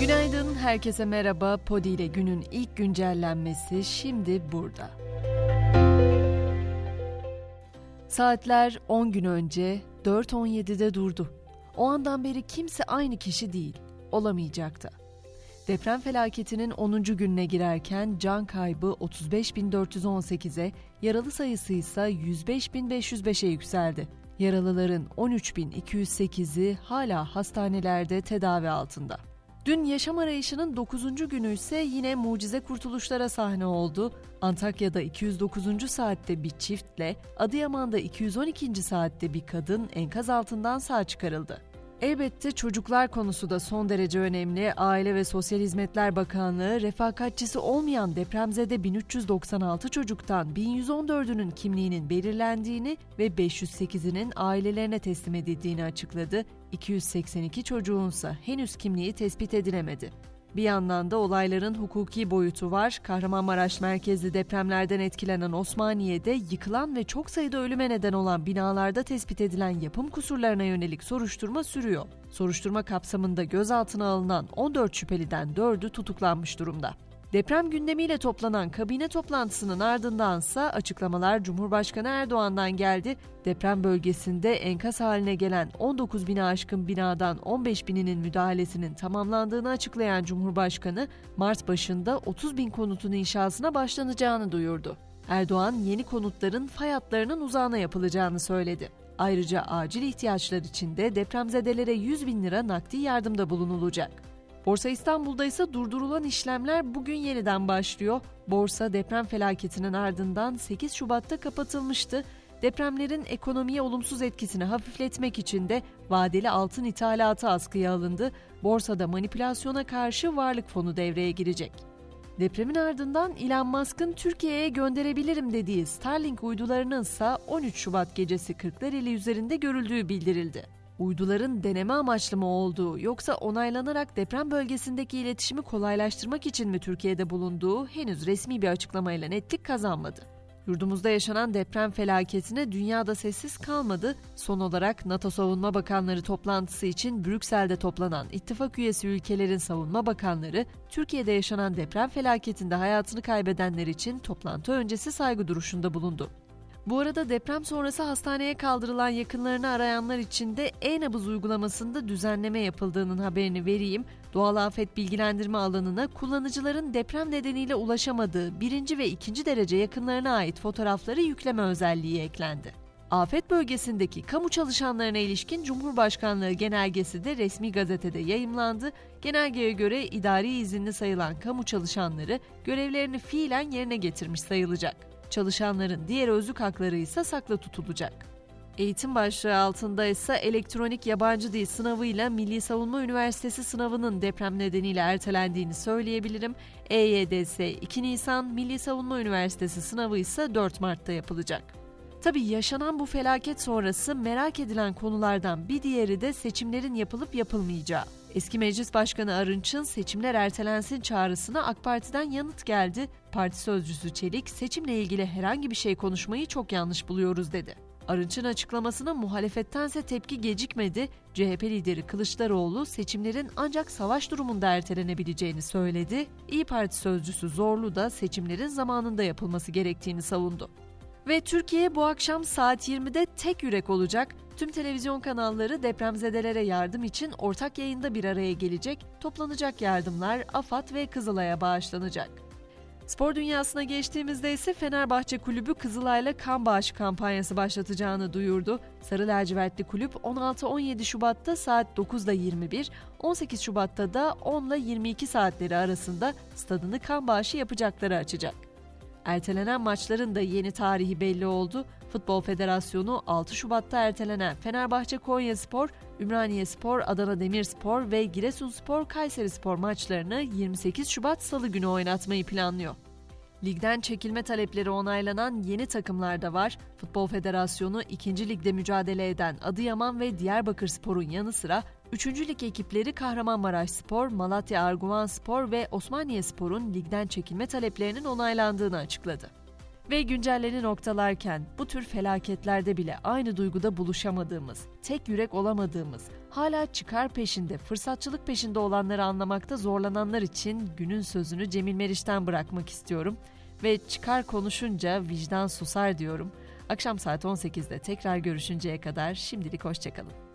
Günaydın, herkese merhaba. Podi ile günün ilk güncellenmesi şimdi burada. Saatler 10 gün önce 4.17'de durdu. O andan beri kimse aynı kişi değil, olamayacaktı. Deprem felaketinin 10. gününe girerken can kaybı 35.418'e, yaralı sayısı ise 105.505'e yükseldi. Yaralıların 13.208'i hala hastanelerde tedavi altında. Dün yaşam arayışının 9. günü ise yine mucize kurtuluşlara sahne oldu. Antakya'da 209. saatte bir çiftle, Adıyaman'da 212. saatte bir kadın enkaz altından sağ çıkarıldı. Elbette çocuklar konusu da son derece önemli. Aile ve Sosyal Hizmetler Bakanlığı refakatçisi olmayan depremzede 1396 çocuktan 1114'ünün kimliğinin belirlendiğini ve 508'inin ailelerine teslim edildiğini açıkladı. 282 çocuğunsa henüz kimliği tespit edilemedi. Bir yandan da olayların hukuki boyutu var. Kahramanmaraş merkezli depremlerden etkilenen Osmaniye'de yıkılan ve çok sayıda ölüme neden olan binalarda tespit edilen yapım kusurlarına yönelik soruşturma sürüyor. Soruşturma kapsamında gözaltına alınan 14 şüpheliden 4'ü tutuklanmış durumda. Deprem gündemiyle toplanan kabine toplantısının ardındansa açıklamalar Cumhurbaşkanı Erdoğan'dan geldi. Deprem bölgesinde enkaz haline gelen 19 bine aşkın binadan 15 bininin müdahalesinin tamamlandığını açıklayan Cumhurbaşkanı, Mart başında 30 bin konutun inşasına başlanacağını duyurdu. Erdoğan yeni konutların fay hatlarının uzağına yapılacağını söyledi. Ayrıca acil ihtiyaçlar için de depremzedelere 100 bin lira nakdi yardımda bulunulacak. Borsa İstanbul'da ise durdurulan işlemler bugün yeniden başlıyor. Borsa deprem felaketinin ardından 8 Şubat'ta kapatılmıştı. Depremlerin ekonomiye olumsuz etkisini hafifletmek için de vadeli altın ithalatı askıya alındı. Borsada manipülasyona karşı varlık fonu devreye girecek. Depremin ardından Elon Musk'ın Türkiye'ye gönderebilirim dediği Starlink uydularının ise 13 Şubat gecesi Kırklareli üzerinde görüldüğü bildirildi. Uyduların deneme amaçlı mı olduğu yoksa onaylanarak deprem bölgesindeki iletişimi kolaylaştırmak için mi Türkiye'de bulunduğu henüz resmi bir açıklamayla netlik kazanmadı. Yurdumuzda yaşanan deprem felaketine dünyada sessiz kalmadı. Son olarak NATO Savunma Bakanları toplantısı için Brüksel'de toplanan ittifak üyesi ülkelerin savunma bakanları, Türkiye'de yaşanan deprem felaketinde hayatını kaybedenler için toplantı öncesi saygı duruşunda bulundu. Bu arada deprem sonrası hastaneye kaldırılan yakınlarını arayanlar için de e-nabız uygulamasında düzenleme yapıldığının haberini vereyim. Doğal afet bilgilendirme alanına kullanıcıların deprem nedeniyle ulaşamadığı birinci ve ikinci derece yakınlarına ait fotoğrafları yükleme özelliği eklendi. Afet bölgesindeki kamu çalışanlarına ilişkin Cumhurbaşkanlığı genelgesi de resmi gazetede yayımlandı. Genelgeye göre idari izinli sayılan kamu çalışanları görevlerini fiilen yerine getirmiş sayılacak. Çalışanların diğer özlük hakları ise saklı tutulacak. Eğitim başlığı altında ise elektronik yabancı dil sınavıyla Milli Savunma Üniversitesi sınavının deprem nedeniyle ertelendiğini söyleyebilirim. EYDS 2 Nisan, Milli Savunma Üniversitesi sınavı ise 4 Mart'ta yapılacak. Tabii yaşanan bu felaket sonrası merak edilen konulardan bir diğeri de seçimlerin yapılıp yapılmayacağı. Eski Meclis Başkanı Arınç'ın seçimler ertelensin çağrısına AK Parti'den yanıt geldi. Parti sözcüsü Çelik, seçimle ilgili herhangi bir şey konuşmayı çok yanlış buluyoruz dedi. Arınç'ın açıklamasına muhalefettense tepki gecikmedi. CHP lideri Kılıçdaroğlu seçimlerin ancak savaş durumunda ertelenebileceğini söyledi. İyi Parti sözcüsü Zorlu da seçimlerin zamanında yapılması gerektiğini savundu. Ve Türkiye bu akşam saat 20'de tek yürek olacak. Tüm televizyon kanalları depremzedelere yardım için ortak yayında bir araya gelecek. Toplanacak yardımlar AFAD ve Kızılay'a bağışlanacak. Spor dünyasına geçtiğimizde ise Fenerbahçe Kulübü Kızılay'la kan bağışı kampanyası başlatacağını duyurdu. Sarı lacivertli kulüp 16-17 Şubat'ta saat 9'da 21, 18 Şubat'ta da 10 ile 22 saatleri arasında stadını kan bağışı yapacakları açacak. Ertelenen maçların da yeni tarihi belli oldu. Futbol Federasyonu 6 Şubat'ta ertelenen Fenerbahçe Konya Spor, Ümraniye Spor, Adana Demirspor ve Giresunspor Kayseri Spor maçlarını 28 Şubat Salı günü oynatmayı planlıyor. Ligden çekilme talepleri onaylanan yeni takımlar da var. Futbol Federasyonu 2. Ligde mücadele eden Adıyaman ve Diyarbakır Spor'un yanı sıra 3. Lig ekipleri Kahramanmaraş Spor, Malatya Arguvan Spor ve Osmaniye Spor'un ligden çekilme taleplerinin onaylandığını açıkladı. Ve güncelleni noktalarken bu tür felaketlerde bile aynı duyguda buluşamadığımız, tek yürek olamadığımız, hala çıkar peşinde, fırsatçılık peşinde olanları anlamakta zorlananlar için günün sözünü Cemil Meriç'ten bırakmak istiyorum. Ve çıkar konuşunca vicdan susar diyorum. Akşam saat 18'de tekrar görüşünceye kadar şimdilik hoşçakalın.